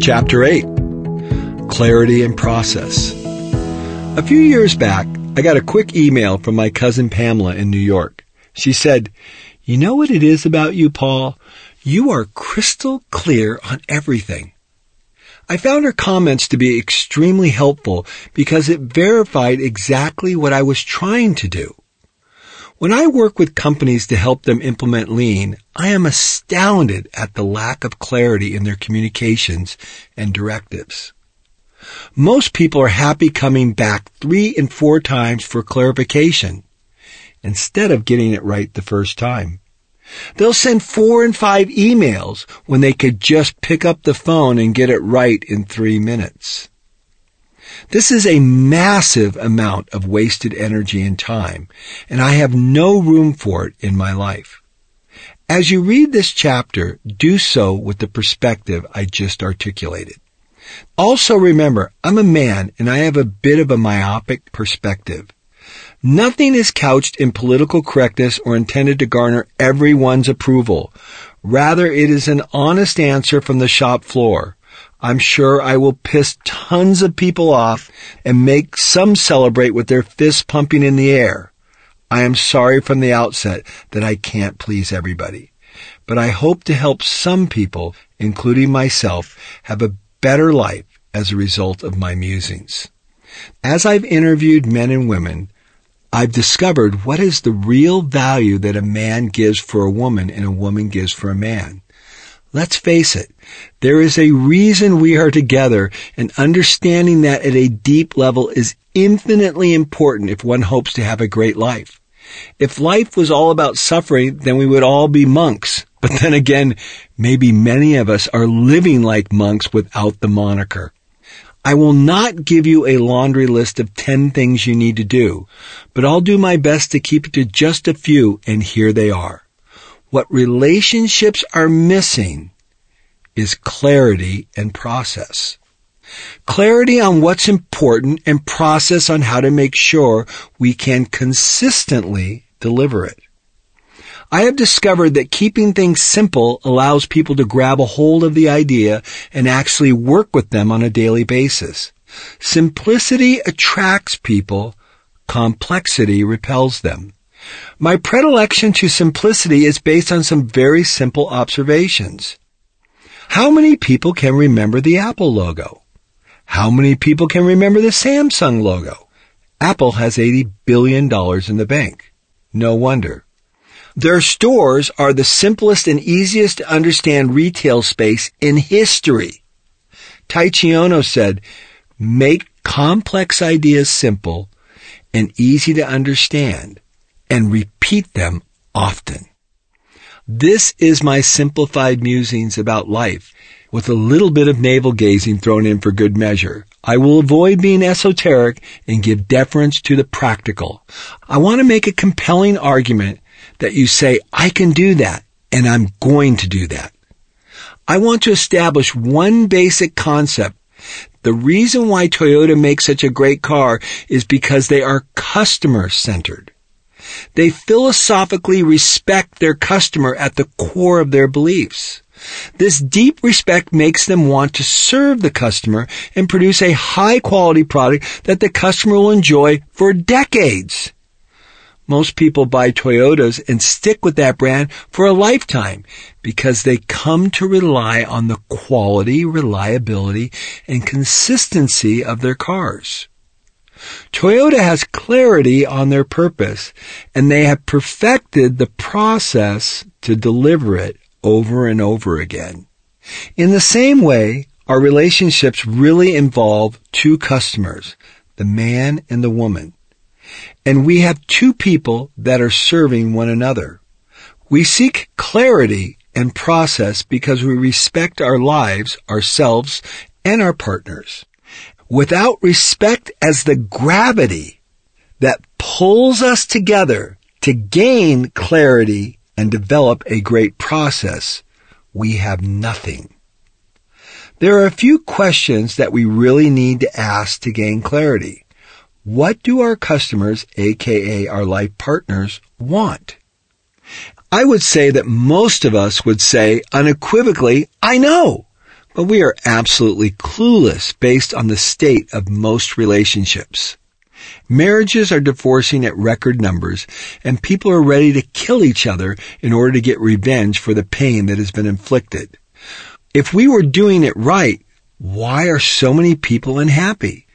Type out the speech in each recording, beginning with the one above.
Chapter 8 Clarity and Process. A few years back, I got a quick email from my cousin Pamela in New York. She said, You know what it is about you, Paul? You are crystal clear on everything. I found her comments to be extremely helpful because it verified exactly what I was trying to do. When I work with companies to help them implement lean, I am astounded at the lack of clarity in their communications and directives. Most people are happy coming back three and four times for clarification instead of getting it right the first time. They'll send four and five emails when they could just pick up the phone and get it right in three minutes. This is a massive amount of wasted energy and time, and I have no room for it in my life. As you read this chapter, do so with the perspective I just articulated. Also remember, I'm a man and I have a bit of a myopic perspective. Nothing is couched in political correctness or intended to garner everyone's approval. Rather, it is an honest answer from the shop floor. I'm sure I will piss tons of people off and make some celebrate with their fists pumping in the air. I am sorry from the outset that I can't please everybody, but I hope to help some people, including myself, have a better life as a result of my musings. As I've interviewed men and women, I've discovered what is the real value that a man gives for a woman and a woman gives for a man. Let's face it, there is a reason we are together and understanding that at a deep level is infinitely important if one hopes to have a great life. If life was all about suffering, then we would all be monks. But then again, maybe many of us are living like monks without the moniker. I will not give you a laundry list of 10 things you need to do, but I'll do my best to keep it to just a few, and here they are. What relationships are missing is clarity and process. Clarity on what's important and process on how to make sure we can consistently deliver it. I have discovered that keeping things simple allows people to grab a hold of the idea and actually work with them on a daily basis. Simplicity attracts people, complexity repels them. My predilection to simplicity is based on some very simple observations. How many people can remember the Apple logo? How many people can remember the Samsung logo? Apple has $80 billion in the bank. No wonder. Their stores are the simplest and easiest to understand retail space in history. Taiichi Ohno said, make complex ideas simple and easy to understand and repeat them often. This is my simplified musings about life with a little bit of navel gazing thrown in for good measure. I will avoid being esoteric and give deference to the practical. I want to make a compelling argument that you say, I can do that and I'm going to do that. I want to establish one basic concept. The reason why Toyota makes such a great car is because they are customer centered. They philosophically respect their customer at the core of their beliefs. This deep respect makes them want to serve the customer and produce a high quality product that the customer will enjoy for decades. Most people buy Toyotas and stick with that brand for a lifetime because they come to rely on the quality, reliability, and consistency of their cars. Toyota has clarity on their purpose and they have perfected the process to deliver it over and over again. In the same way, our relationships really involve two customers, the man and the woman. And we have two people that are serving one another. We seek clarity and process because we respect our lives, ourselves, and our partners without respect as the gravity that pulls us together to gain clarity and develop a great process, we have nothing. There are a few questions that we really need to ask to gain clarity. What do our customers, aka our life partners, want? I would say that most of us would say unequivocally, I know. But we are absolutely clueless based on the state of most relationships. Marriages are divorcing at record numbers, and people are ready to kill each other in order to get revenge for the pain that has been inflicted. If we were doing it right, why are so many people unhappy?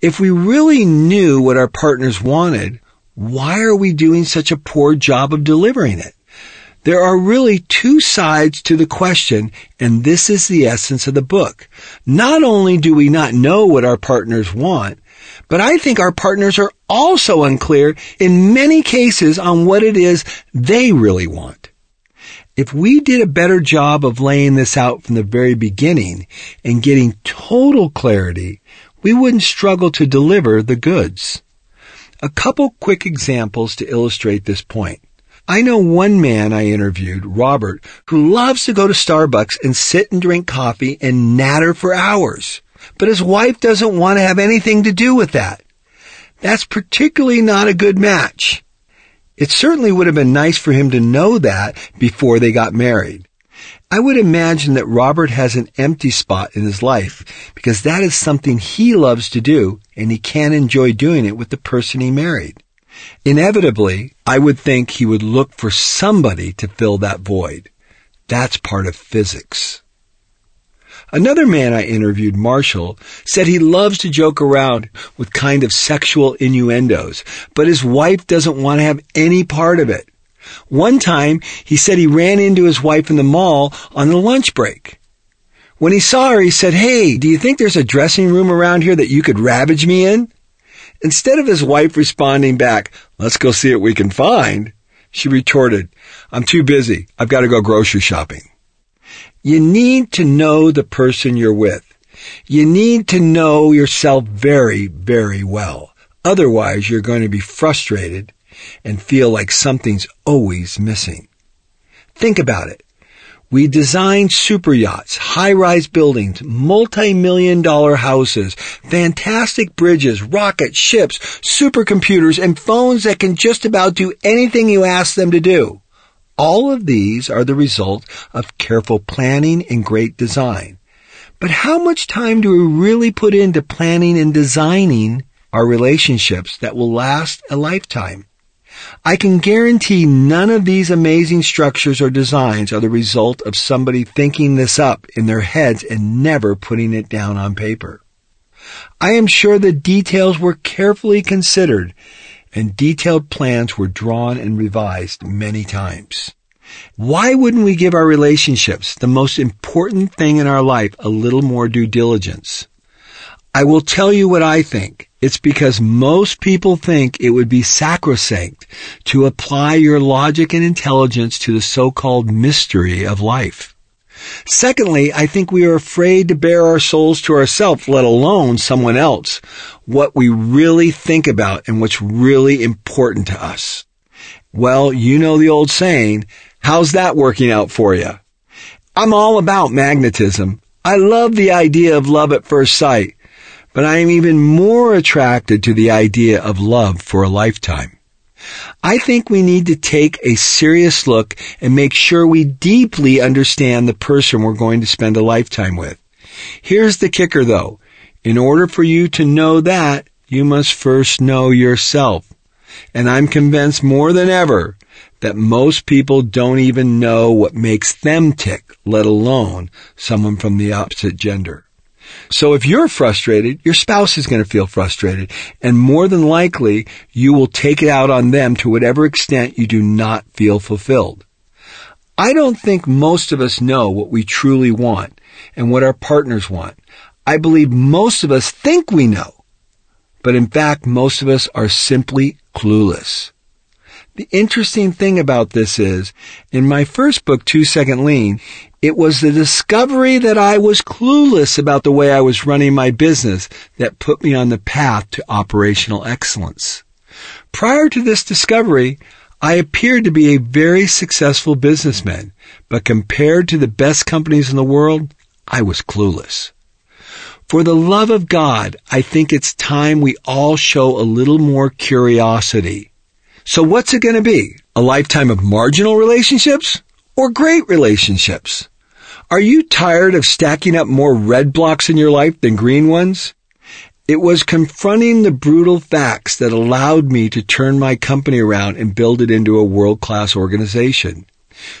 If we really knew what our partners wanted, why are we doing such a poor job of delivering it? There are really two sides to the question, and this is the essence of the book. Not only do we not know what our partners want, but I think our partners are also unclear in many cases on what it is they really want. If we did a better job of laying this out from the very beginning and getting total clarity, we wouldn't struggle to deliver the goods. A couple quick examples to illustrate this point. I know one man I interviewed, Robert, who loves to go to Starbucks and sit and drink coffee and natter for hours. But his wife doesn't want to have anything to do with that. That's particularly not a good match. It certainly would have been nice for him to know that before they got married. I would imagine that Robert has an empty spot in his life because that is something he loves to do and he can't enjoy doing it with the person he married. Inevitably, I would think he would look for somebody to fill that void. That's part of physics. Another man I interviewed, Marshall, said he loves to joke around with kind of sexual innuendos, but his wife doesn't want to have any part of it. One time, he said he ran into his wife in the mall on the lunch break. When he saw her, he said, Hey, do you think there's a dressing room around here that you could ravage me in? Instead of his wife responding back, let's go see what we can find, she retorted, I'm too busy. I've got to go grocery shopping. You need to know the person you're with. You need to know yourself very, very well. Otherwise, you're going to be frustrated and feel like something's always missing. Think about it. We design super yachts, high-rise buildings, multi-million dollar houses, fantastic bridges, rockets, ships, supercomputers, and phones that can just about do anything you ask them to do. All of these are the result of careful planning and great design. But how much time do we really put into planning and designing our relationships that will last a lifetime? I can guarantee none of these amazing structures or designs are the result of somebody thinking this up in their heads and never putting it down on paper. I am sure the details were carefully considered and detailed plans were drawn and revised many times. Why wouldn't we give our relationships, the most important thing in our life, a little more due diligence? I will tell you what I think. It's because most people think it would be sacrosanct to apply your logic and intelligence to the so-called mystery of life. Secondly, I think we are afraid to bare our souls to ourselves, let alone someone else, what we really think about and what's really important to us. Well, you know the old saying, how's that working out for you? I'm all about magnetism. I love the idea of love at first sight but I am even more attracted to the idea of love for a lifetime. I think we need to take a serious look and make sure we deeply understand the person we're going to spend a lifetime with. Here's the kicker though. In order for you to know that, you must first know yourself. And I'm convinced more than ever that most people don't even know what makes them tick, let alone someone from the opposite gender. So if you're frustrated, your spouse is going to feel frustrated. And more than likely, you will take it out on them to whatever extent you do not feel fulfilled. I don't think most of us know what we truly want and what our partners want. I believe most of us think we know. But in fact, most of us are simply clueless. The interesting thing about this is, in my first book, Two Second Lean, it was the discovery that I was clueless about the way I was running my business that put me on the path to operational excellence. Prior to this discovery, I appeared to be a very successful businessman, but compared to the best companies in the world, I was clueless. For the love of God, I think it's time we all show a little more curiosity. So what's it going to be? A lifetime of marginal relationships or great relationships? Are you tired of stacking up more red blocks in your life than green ones? It was confronting the brutal facts that allowed me to turn my company around and build it into a world-class organization.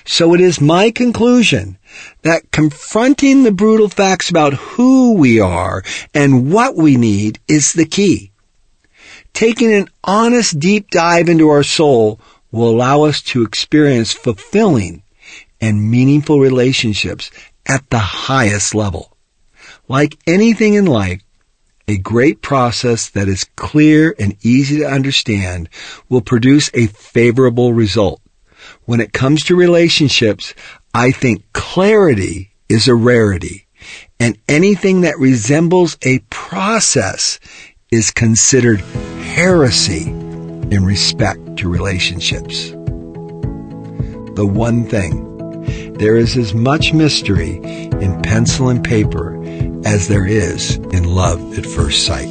So it is my conclusion that confronting the brutal facts about who we are and what we need is the key. Taking an honest deep dive into our soul will allow us to experience fulfilling and meaningful relationships at the highest level. Like anything in life, a great process that is clear and easy to understand will produce a favorable result. When it comes to relationships, I think clarity is a rarity. And anything that resembles a process is considered heresy in respect to relationships. The one thing. There is as much mystery in pencil and paper as there is in love at first sight.